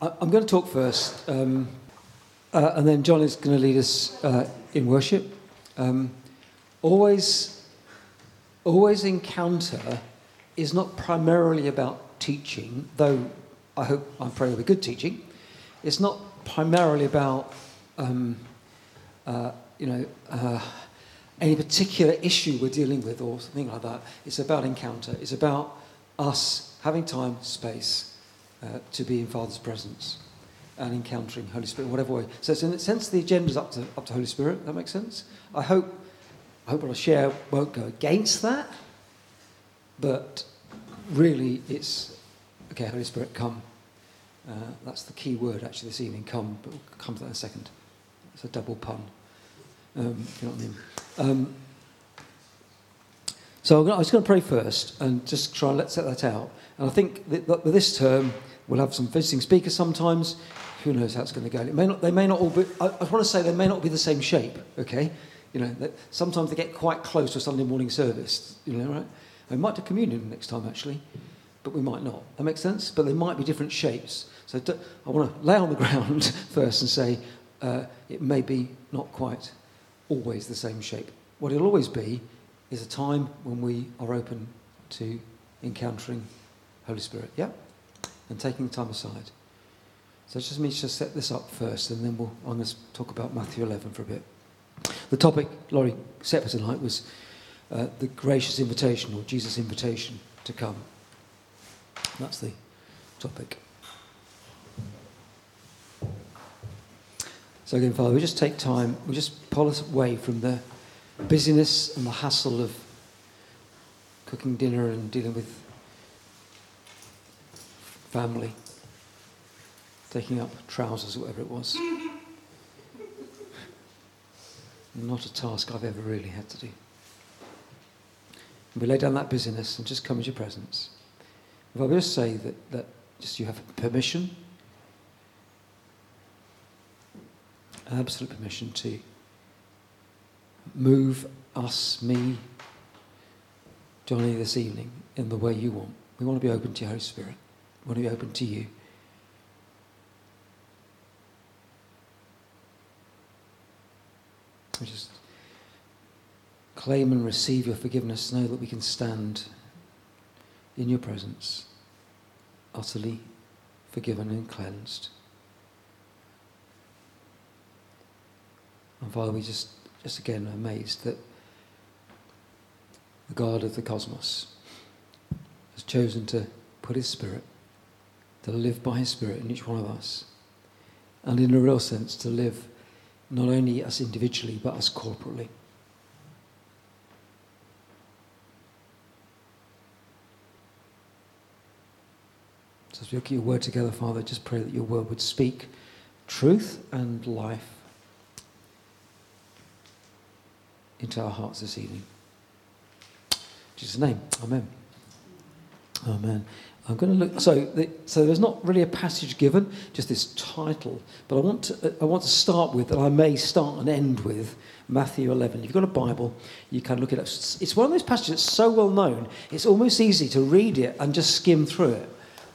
I- I'm going to talk first, um, uh, and then John is going to lead us uh, in worship. Um, always, always encounter is not primarily about teaching, though I hope I'm praying it'll be good teaching. It's not primarily about um, uh, you know uh, any particular issue we're dealing with or something like that. It's about encounter. It's about us having time, space uh, to be in Father's presence and encountering Holy Spirit in whatever way. So, in a sense, the agenda's up to up to Holy Spirit. That makes sense. I hope I hope what I share won't go against that, but really, it's okay. Holy Spirit, come. Uh, that's the key word actually this evening. Come, but we'll come to that in a second. It's a double pun. Um, you know what I mean. Um, so I'm was going to pray first and just try and let set that out. And I think that, this term, we'll have some visiting speakers sometimes. Who knows how it's going to go? It may not, they may not all be. I, I want to say they may not be the same shape. Okay, you know, sometimes they get quite close to a Sunday morning service. You know, right? We might do communion next time actually, but we might not. That makes sense. But they might be different shapes. So do, I want to lay on the ground first and say uh, it may be not quite always the same shape. What it'll always be is a time when we are open to encountering Holy Spirit. Yeah? And taking time aside. So just me to set this up first, and then we'll, I'm going to talk about Matthew 11 for a bit. The topic Laurie set for tonight was uh, the gracious invitation, or Jesus' invitation to come. That's the topic. So again, Father, we just take time, we just pull us away from the busyness and the hassle of cooking dinner and dealing with family, taking up trousers, whatever it was. Not a task I've ever really had to do. And we lay down that busyness and just come into your presence. If I just say that, that just you have permission, absolute permission to move us, me, Johnny, this evening in the way you want. We want to be open to your Holy Spirit. We want to be open to you. We just claim and receive your forgiveness. Know that we can stand in your presence, utterly forgiven and cleansed. And Father, we just, just again amazed that the God of the cosmos has chosen to put his spirit, to live by his spirit in each one of us, and in a real sense to live not only us individually but us corporately. So as we look at your word together, Father, just pray that your word would speak truth and life into our hearts this evening. In Jesus' name, Amen. Amen. I'm going to look. So, the, so there's not really a passage given, just this title. But I want to. I want to start with, and I may start and end with Matthew 11. If you've got a Bible, you can look it up. It's one of those passages that's so well known. It's almost easy to read it and just skim through it.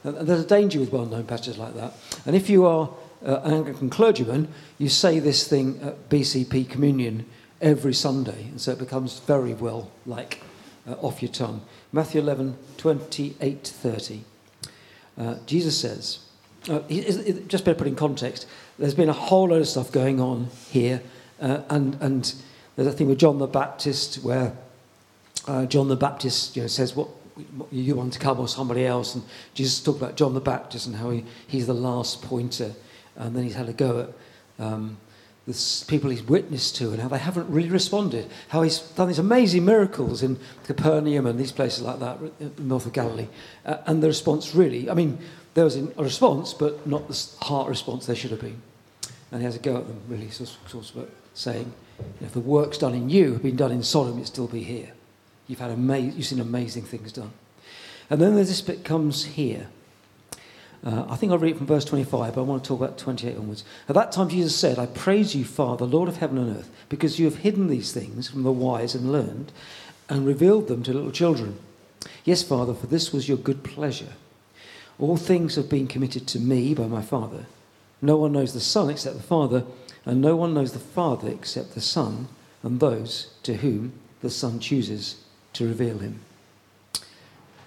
And there's a danger with well-known passages like that. And if you are uh, an Anglican clergyman, you say this thing at BCP communion every Sunday, and so it becomes very well like uh, off your tongue. Matthew 11, 28, 30. Uh, Jesus says, uh, just better put in context, there's been a whole load of stuff going on here, uh, and, and there's a thing with John the Baptist where uh, John the Baptist you know, says, what, you want to come or somebody else, and Jesus talked about John the Baptist and how he, he's the last pointer, and then he's had a go at um, the people he's witnessed to and how they haven't really responded. How he's done these amazing miracles in Capernaum and these places like that, in north of Galilee. Uh, and the response really, I mean, there was a response, but not the heart response there should have been. And he has a go at them, really, sort of saying, if the work's done in you had been done in Sodom, it'd still be here. You've, had ama- you've seen amazing things done. And then this bit comes here. Uh, I think I'll read it from verse 25, but I want to talk about 28 onwards. At that time, Jesus said, I praise you, Father, Lord of heaven and earth, because you have hidden these things from the wise and learned and revealed them to little children. Yes, Father, for this was your good pleasure. All things have been committed to me by my Father. No one knows the Son except the Father, and no one knows the Father except the Son, and those to whom the Son chooses to reveal him.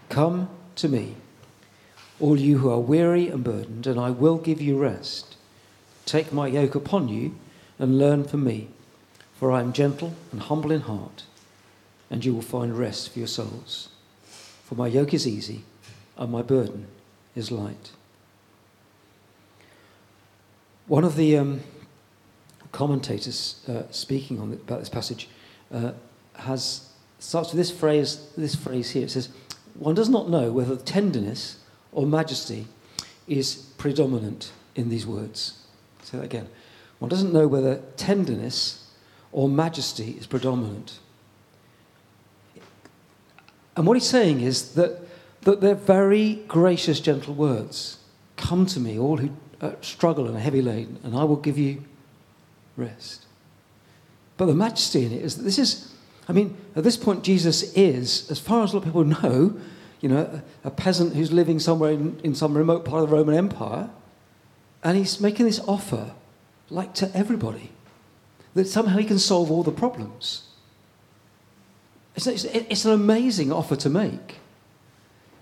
Come to me, all you who are weary and burdened, and I will give you rest. Take my yoke upon you and learn from me, for I am gentle and humble in heart, and you will find rest for your souls. For my yoke is easy and my burden is light. One of the um, commentators uh, speaking on the, about this passage uh, has starts with this phrase. This phrase here. It says, "One does not know whether tenderness or majesty is predominant in these words." Say that again. One doesn't know whether tenderness or majesty is predominant. And what he's saying is that, that they're very gracious, gentle words. Come to me, all who uh, struggle and are heavy laden, and I will give you rest. But the majesty in it is that this is, I mean, at this point, Jesus is, as far as a lot of people know, you know, a, peasant who's living somewhere in, in some remote part of the Roman Empire, and he's making this offer, like to everybody, that somehow he can solve all the problems. It's, it's, it's an amazing offer to make.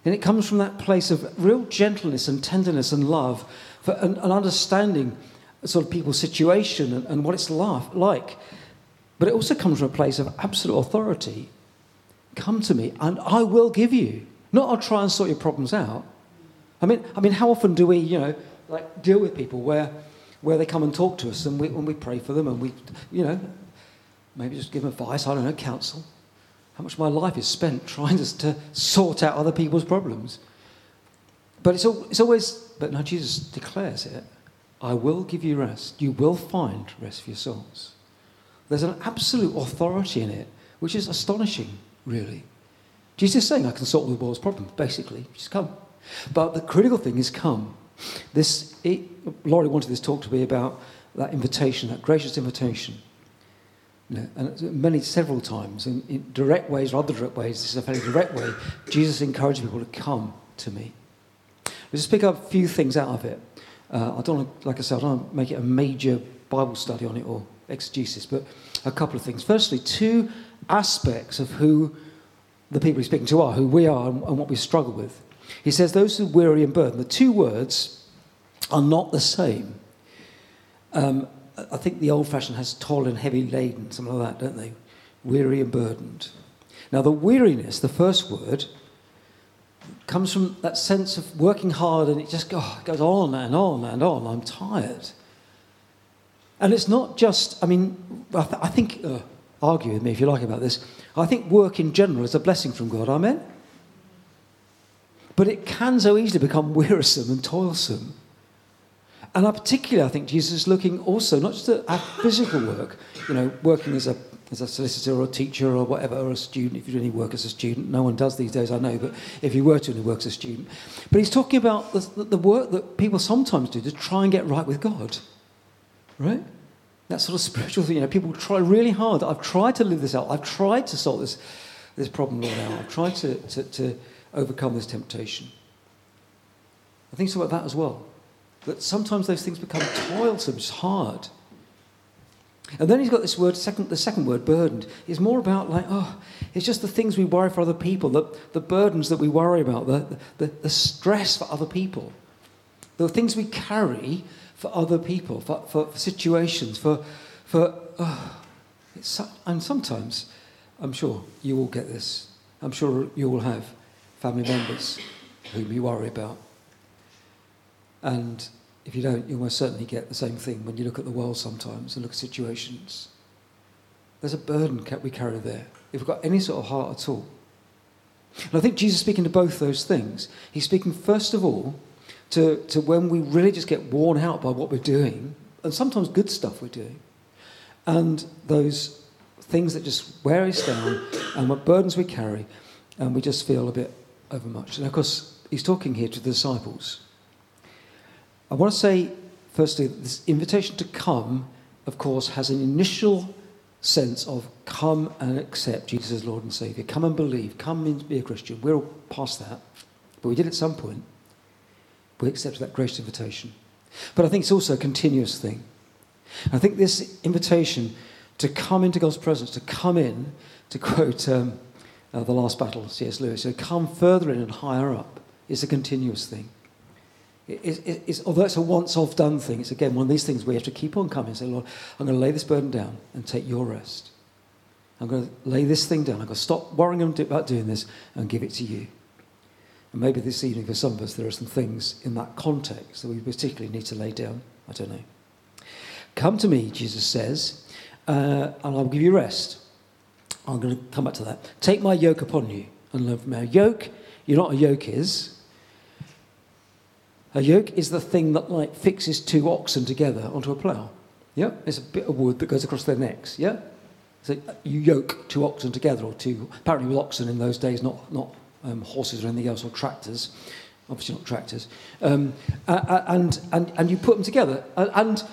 And it comes from that place of real gentleness and tenderness and love for, and, and understanding sort of people's situation and, and what it's like. But it also comes from a place of absolute authority. Come to me and I will give you. Not I'll try and sort your problems out. I mean, I mean, how often do we, you know, like deal with people where, where they come and talk to us and we, when we pray for them and we, you know, maybe just give them advice, I don't know, counsel. How much of my life is spent trying to, to sort out other people's problems. But it's, all, it's always, but now Jesus declares it I will give you rest. You will find rest for your souls. There's an absolute authority in it, which is astonishing, really. Jesus is saying, I can solve the world's problems, basically. Just come. But the critical thing is come. This, it, Laurie wanted this talk to be about that invitation, that gracious invitation. And many, several times, in, in direct ways or other direct ways, this is a very direct way, Jesus encouraged people to come to me. Let's just pick up a few things out of it. Uh, I don't want like I said, I don't want to make it a major Bible study on it or exegesis, but a couple of things. Firstly, two aspects of who the people he's speaking to are, who we are, and, and what we struggle with. He says, Those who weary and burdened. The two words are not the same. Um, I think the old fashioned has tall and heavy laden, something like that, don't they? Weary and burdened. Now, the weariness, the first word, comes from that sense of working hard and it just oh, it goes on and on and on. I'm tired. And it's not just, I mean, I, th- I think, uh, argue with me if you like about this, I think work in general is a blessing from God, amen? But it can so easily become wearisome and toilsome. And I particularly, I think Jesus is looking also not just at physical work, you know, working as a as a solicitor or a teacher or whatever, or a student, if you do any work as a student. No one does these days, I know, but if you were to do work as a student. But he's talking about the, the work that people sometimes do to try and get right with God. Right? That sort of spiritual thing. You know, people try really hard. I've tried to live this out. I've tried to solve this, this problem, Lord. I've tried to, to, to overcome this temptation. I think so about that as well. That sometimes those things become toilsome, it's hard. And then he's got this word, second, the second word, burdened, is more about like, oh, it's just the things we worry for other people, the, the burdens that we worry about, the, the, the stress for other people, the things we carry for other people, for, for, for situations, for, for oh, and sometimes, I'm sure you will get this. I'm sure you will have family members whom you worry about. And if you don't, you'll most certainly get the same thing when you look at the world sometimes and look at situations. There's a burden we carry there if we've got any sort of heart at all. And I think Jesus is speaking to both those things. He's speaking, first of all, to, to when we really just get worn out by what we're doing, and sometimes good stuff we're doing, and those things that just wear us down and what burdens we carry, and we just feel a bit overmuch. And of course, he's talking here to the disciples. I want to say, firstly, this invitation to come, of course, has an initial sense of come and accept Jesus as Lord and Saviour. Come and believe. Come and be a Christian. We're all past that. But we did at some point. We accept that gracious invitation. But I think it's also a continuous thing. I think this invitation to come into God's presence, to come in, to quote um, uh, The Last Battle, C.S. Lewis, to come further in and higher up, is a continuous thing. It, it, it's, although it's a once off done thing, it's again one of these things where you have to keep on coming and say, Lord, I'm going to lay this burden down and take your rest. I'm going to lay this thing down. I'm going to stop worrying about doing this and give it to you. And maybe this evening, for some of us, there are some things in that context that we particularly need to lay down. I don't know. Come to me, Jesus says, uh, and I'll give you rest. I'm going to come back to that. Take my yoke upon you and learn from me. A yoke, you know what a yoke is? A yoke is the thing that like fixes two oxen together onto a plough. Yeah, it's a bit of wood that goes across their necks. Yeah, so you yoke two oxen together, or two. Apparently, with oxen in those days, not not um, horses or anything else, or tractors. Obviously, not tractors. Um, and and and you put them together, and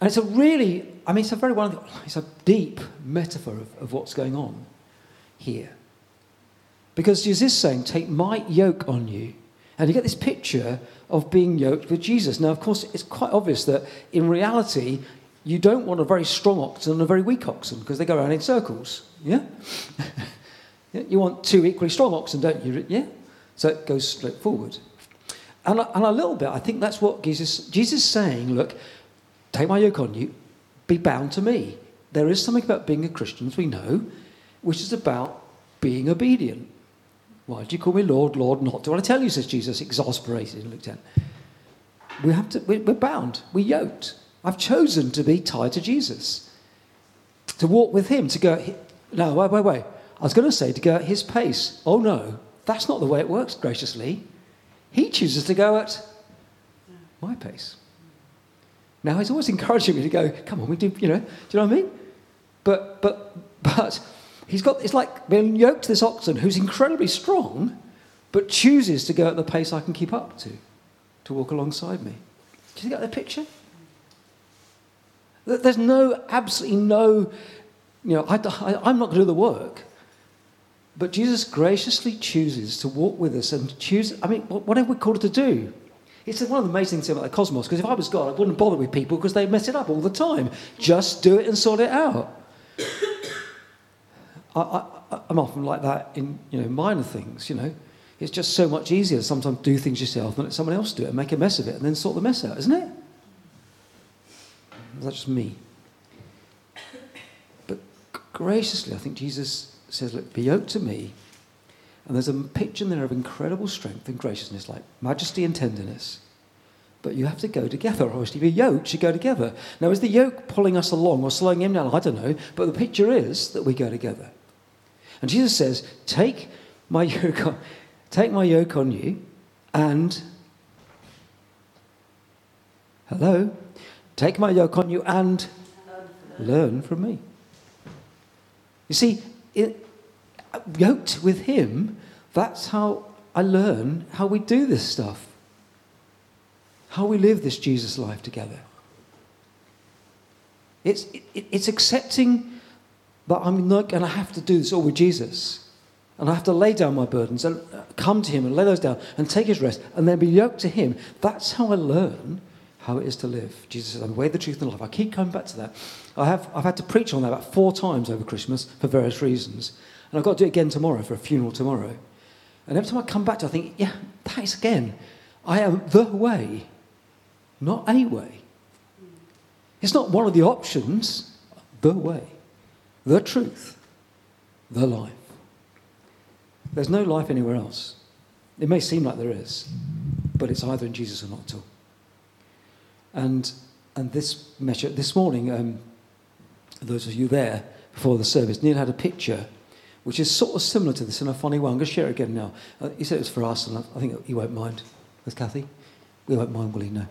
and it's a really, I mean, it's a very one. It's a deep metaphor of, of what's going on here, because Jesus is saying, "Take my yoke on you," and you get this picture of being yoked with Jesus. Now, of course, it's quite obvious that in reality, you don't want a very strong oxen and a very weak oxen because they go around in circles. Yeah? you want two equally strong oxen, don't you? Yeah? So it goes straight forward. And a, and a little bit, I think that's what Jesus, Jesus is saying, look, take my yoke on you, be bound to me. There is something about being a Christian, as we know, which is about being obedient. Why do you call me Lord, Lord, not do I tell you, says Jesus, exasperated in Luke 10. We have to, we're bound, we're yoked. I've chosen to be tied to Jesus, to walk with him, to go. No, wait, wait, wait. I was going to say to go at his pace. Oh, no, that's not the way it works, graciously. He chooses to go at my pace. Now, he's always encouraging me to go, come on, we do, you know, do you know what I mean? But, but, but He's got, it's like being yoked to this oxen who's incredibly strong, but chooses to go at the pace I can keep up to, to walk alongside me. Do you get the picture? There's no, absolutely no, you know, I, am not going to do the work. But Jesus graciously chooses to walk with us and choose, I mean, what whatever we're called to do. It's one of the amazing things about the cosmos, because if I was God, I wouldn't bother with people because they mess it up all the time. Just do it and sort it out. I, am often like that in you know minor things. You know, it's just so much easier to sometimes do things yourself than let someone else do it and make a mess of it and then sort the mess out, isn't it? That's just me. But graciously, I think Jesus says, "Look, be yoked to me." And there's a picture in there of incredible strength and graciousness, like majesty and tenderness. But you have to go together. Obviously, the yoke should go together. Now, is the yoke pulling us along or slowing him down? I don't know. But the picture is that we go together. And Jesus says, Take my yoke on, take my yoke on you and hello, take my yoke on you and learn from me. You see, it, yoked with him, that's how I learn how we do this stuff, how we live this Jesus life together. It's, it, it's accepting but I'm not going to have to do this all with Jesus. And I have to lay down my burdens and come to Him and lay those down and take His rest and then be yoked to Him. That's how I learn how it is to live. Jesus says, I'm the way, the truth, and the life. I keep coming back to that. I have, I've had to preach on that about four times over Christmas for various reasons. And I've got to do it again tomorrow for a funeral tomorrow. And every time I come back to it, I think, yeah, that is again, I am the way, not a way. It's not one of the options, the way the truth, the life. There's no life anywhere else. It may seem like there is, but it's either in Jesus or not at all. And, and this measure, this morning, um, those of you there before the service, Neil had a picture which is sort of similar to this in a funny way. I'm going to share it again now. Uh, he said it was for us, and I, I think he won't mind. With Kathy? We won't mind, will he? No.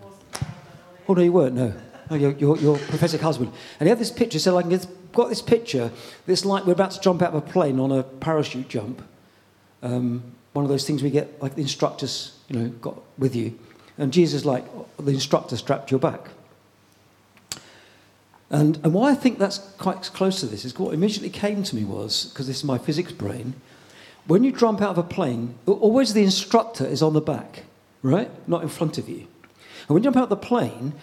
Oh, no, you weren't, no. Oh, your, your, your husband. And he had this picture, so like, it's got this picture, this like we're about to jump out of a plane on a parachute jump. Um, one of those things we get, like the instructors, you know, got with you. And Jesus, like, the instructor strapped your back. And, and why I think that's quite close to this is what immediately came to me was, because this is my physics brain, when you jump out of a plane, always the instructor is on the back. right? Not in front of you. And when you jump out of the plane,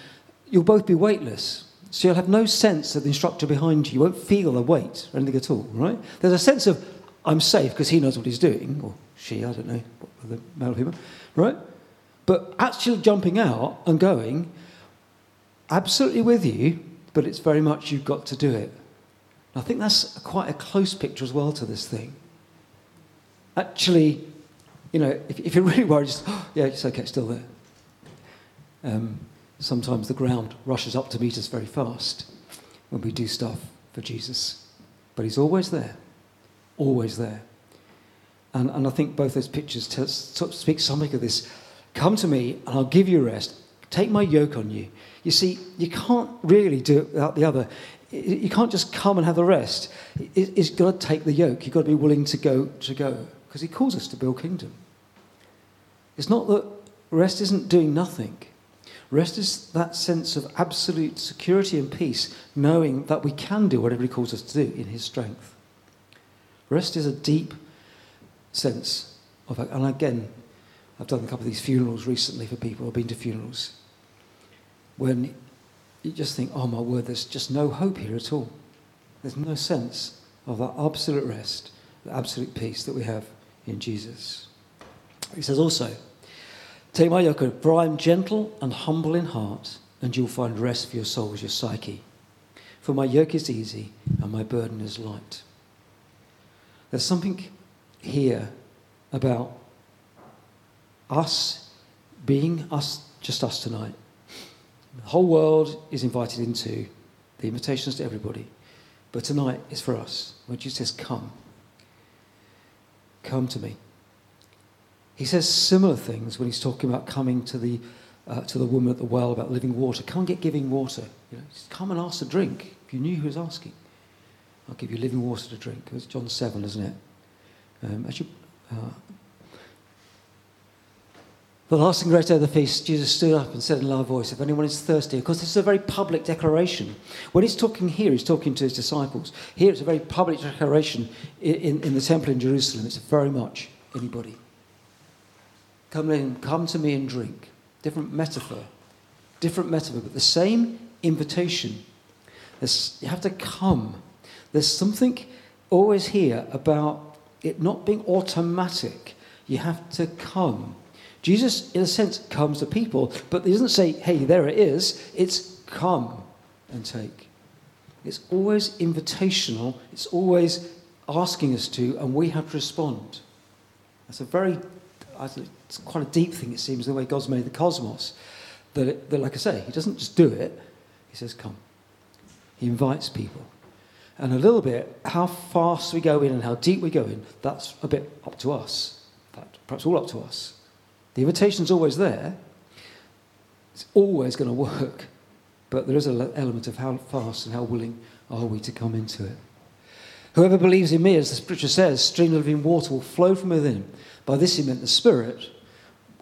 you'll both be weightless. So you'll have no sense of the instructor behind you. You won't feel the weight or anything at all, right? There's a sense of, I'm safe because he knows what he's doing, or she, I don't know, the male female, right? But actually jumping out and going, absolutely with you, but it's very much you've got to do it. I think that's quite a close picture as well to this thing. Actually, you know, if, if you're really worried, just, oh, yeah, it's okay, it's still there. Um, sometimes the ground rushes up to meet us very fast when we do stuff for Jesus. But he's always there, always there. And, and I think both those pictures tell, speak something of this. Come to me and I'll give you rest. Take my yoke on you. You see, you can't really do it without the other. You can't just come and have the rest. It's got to take the yoke. You've got to be willing to go to go because he calls us to build kingdom. It's not that rest isn't doing nothing. Rest is that sense of absolute security and peace, knowing that we can do whatever he calls us to do in his strength. Rest is a deep sense of, and again, I've done a couple of these funerals recently for people, I've been to funerals, when you just think, oh my word, there's just no hope here at all. There's no sense of that absolute rest, the absolute peace that we have in Jesus. He says also, Take my yoke, for I am gentle and humble in heart, and you'll find rest for your souls, your psyche. For my yoke is easy and my burden is light. There's something here about us being us, just us tonight. The whole world is invited into the invitations to everybody. But tonight is for us. When Jesus says, Come, come to me. He says similar things when he's talking about coming to the, uh, to the woman at the well about living water. Come and get giving water. You know, come and ask to drink. If you knew who was asking, I'll give you living water to drink. It's John 7, isn't it? Um, actually, uh, the last and great of the feast, Jesus stood up and said in a loud voice, If anyone is thirsty, of course, this is a very public declaration. When he's talking here, he's talking to his disciples. Here, it's a very public declaration in, in, in the temple in Jerusalem. It's very much anybody. Come in, come to me and drink. Different metaphor. Different metaphor, but the same invitation. There's, you have to come. There's something always here about it not being automatic. You have to come. Jesus, in a sense, comes to people, but he doesn't say, hey, there it is. It's come and take. It's always invitational, it's always asking us to, and we have to respond. That's a very, it's quite a deep thing, it seems, the way God's made the cosmos. That, that, like I say, He doesn't just do it, He says, come. He invites people. And a little bit, how fast we go in and how deep we go in, that's a bit up to us. Fact, perhaps all up to us. The invitation's always there. It's always going to work. But there is an element of how fast and how willing are we to come into it. Whoever believes in me, as the scripture says, stream of living water will flow from within. By this he meant the Spirit,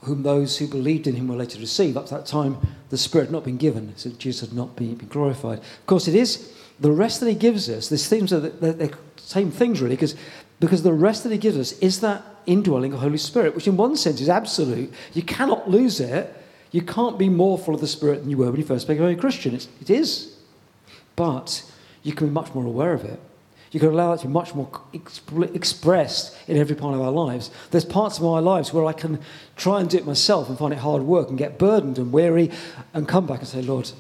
whom those who believed in him were later to receive. Up to that time, the Spirit had not been given, so Jesus had not been, glorified. Of course, it is the rest that he gives us. These things are the, the same things, really, because because the rest that he gives us is that indwelling of Holy Spirit, which in one sense is absolute. You cannot lose it. You can't be more full of the Spirit than you were when you first became a Christian. It's, it is. But you can be much more aware of it. You can allow it to be much more exp- expressed in every part of our lives. There's parts of my lives where I can try and do it myself and find it hard work and get burdened and weary and come back and say, Lord,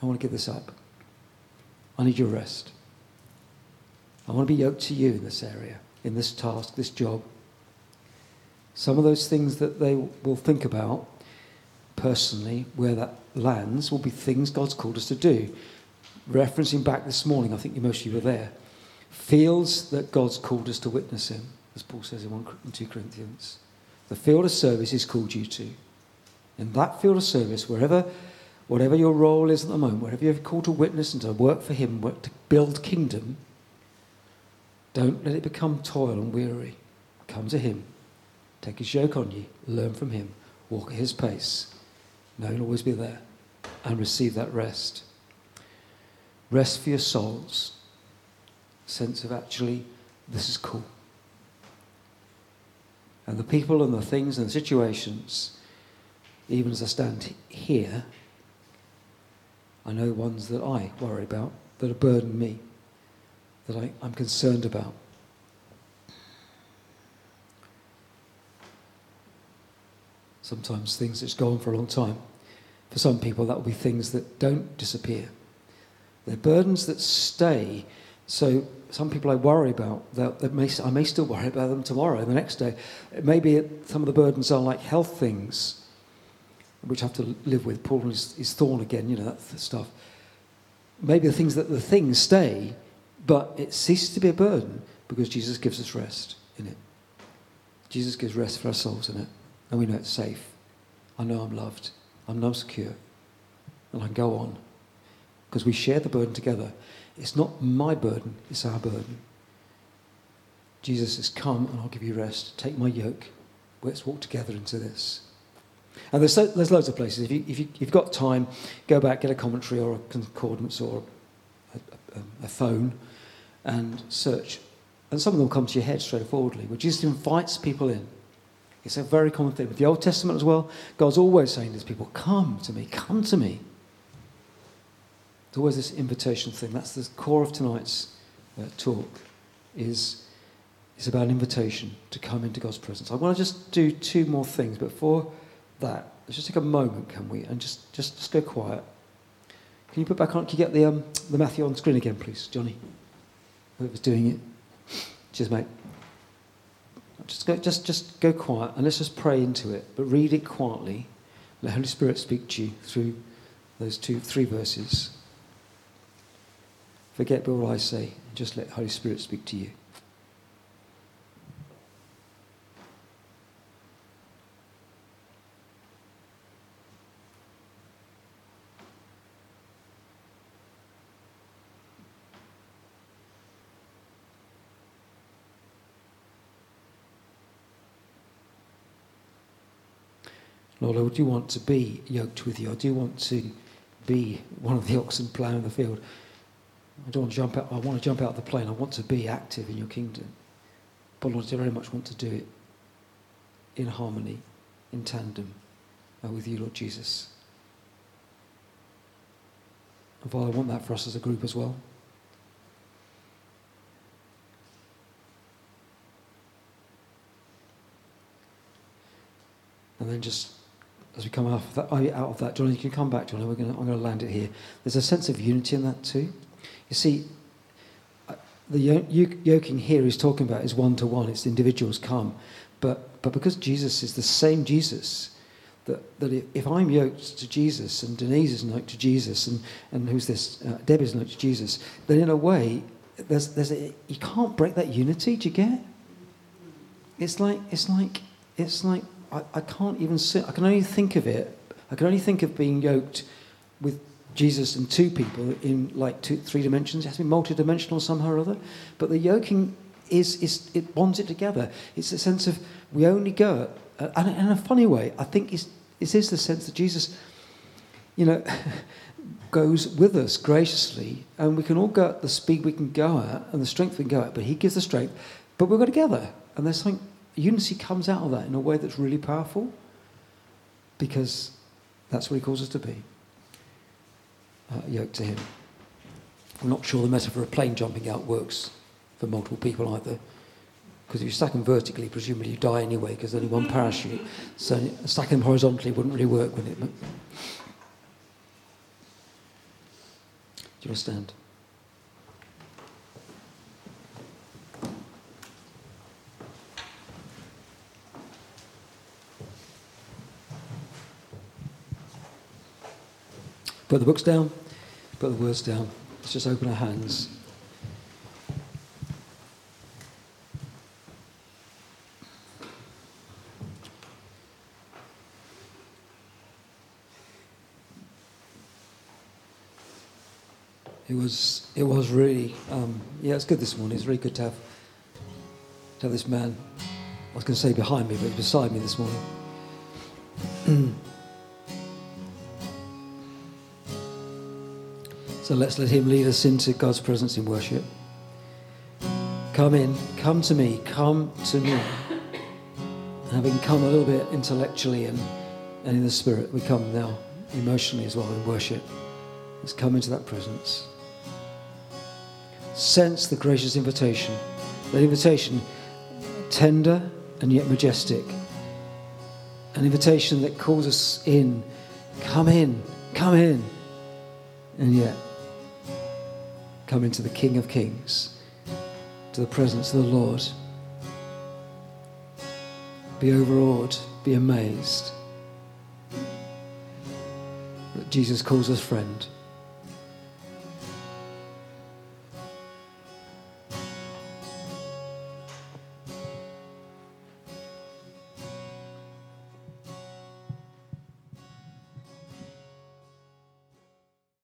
I want to give this up. I need your rest. I want to be yoked to you in this area, in this task, this job. Some of those things that they will think about personally, where that lands, will be things God's called us to do. Referencing back this morning, I think most of you were there. Fields that God's called us to witness in, as Paul says in 1 and 2 Corinthians. The field of service He's called you to. In that field of service, wherever, whatever your role is at the moment, wherever you're called to witness and to work for Him, work to build kingdom, don't let it become toil and weary. Come to Him. Take His yoke on you. Learn from Him. Walk at His pace. Know He'll always be there. And receive that rest. Rest for your souls. Sense of actually, this is cool. And the people and the things and the situations even as I stand here, I know ones that I worry about, that burden me, that I, I'm concerned about. Sometimes things that's gone for a long time. For some people, that will be things that don't disappear. They're burdens that stay. So some people I worry about, that, may, I may still worry about them tomorrow, the next day. Maybe some of the burdens are like health things, which I have to live with. Paul is, is thorn again, you know, that stuff. Maybe the things that the things stay, but it ceases to be a burden because Jesus gives us rest in it. Jesus gives rest for our souls in it and we know it's safe. I know I'm loved. I'm secure. And I can go on. Because we share the burden together. It's not my burden, it's our burden. Jesus says, Come and I'll give you rest. Take my yoke. Let's walk together into this. And there's, so, there's loads of places. If, you, if, you, have got time, go back, get a commentary or a concordance or a, a, a phone and search. And some of them come to your head straightforwardly, which just invites people in. It's a very common thing with the Old Testament as well. God's always saying to his people, Come to me, come to me. There's always this invitation thing. That's the core of tonight's uh, talk. Is it's about an invitation to come into God's presence. I want to just do two more things, but for that, let's just take a moment, can we, and just just, just go quiet. Can you put back on? Can you get the um, the Matthew on screen again, please, Johnny? Whoever's doing it. Cheers, mate. Just go, just, just go quiet and let's just pray into it. But read it quietly. Let the Holy Spirit speak to you through those two, three verses. Forget what I say just let the Holy Spirit speak to you. Lord, do want to be yoked with you. I do want to be one of the oxen ploughing the field. I don't want to jump out. I want to jump out of the plane. I want to be active in your kingdom. But Lord, I very much want to do it in harmony, in tandem uh, with you, Lord Jesus. And Father, I want that for us as a group as well. And then just as we come out of that, out of that Johnny, you can come back, Johnny. We're gonna, I'm going to land it here. There's a sense of unity in that too. You see, uh, the yoking here he's talking about is one to one. It's individuals come, but but because Jesus is the same Jesus, that, that if I'm yoked to Jesus and Denise is yoked to Jesus and, and who's this uh, Debbie's yoked to Jesus, then in a way there's there's a, you can't break that unity. Do you get? It's like it's like it's like I, I can't even sit, I can only think of it, I can only think of being yoked with Jesus and two people in like two, three dimensions. It has to be multidimensional somehow or other. But the yoking is, is it bonds it together. It's a sense of we only go, uh, and in a funny way, I think it's, it is the sense that Jesus, you know, goes with us graciously, and we can all go at the speed we can go at and the strength we can go at, but He gives the strength, but we are together. And there's something unity comes out of that in a way that's really powerful because that's what he calls us to be uh, yoked to him. I'm not sure the metaphor of plane jumping out works for multiple people either. Because if you stack them vertically, presumably you die anyway because there's only one parachute. So stacking them horizontally wouldn't really work, would it? But... Do you understand? Put the books down, put the words down. Let's just open our hands. It was, it was really, um, yeah, it's good this morning. It's really good to have, to have this man, I was going to say behind me, but beside me this morning. So let's let Him lead us into God's presence in worship. Come in, come to me, come to me. Having come a little bit intellectually and and in the spirit. We come now emotionally as well in worship. Let's come into that presence. Sense the gracious invitation. That invitation, tender and yet majestic. An invitation that calls us in. Come in, come in. And yet, come into the King of Kings, to the presence of the Lord. Be overawed, be amazed that Jesus calls us friend.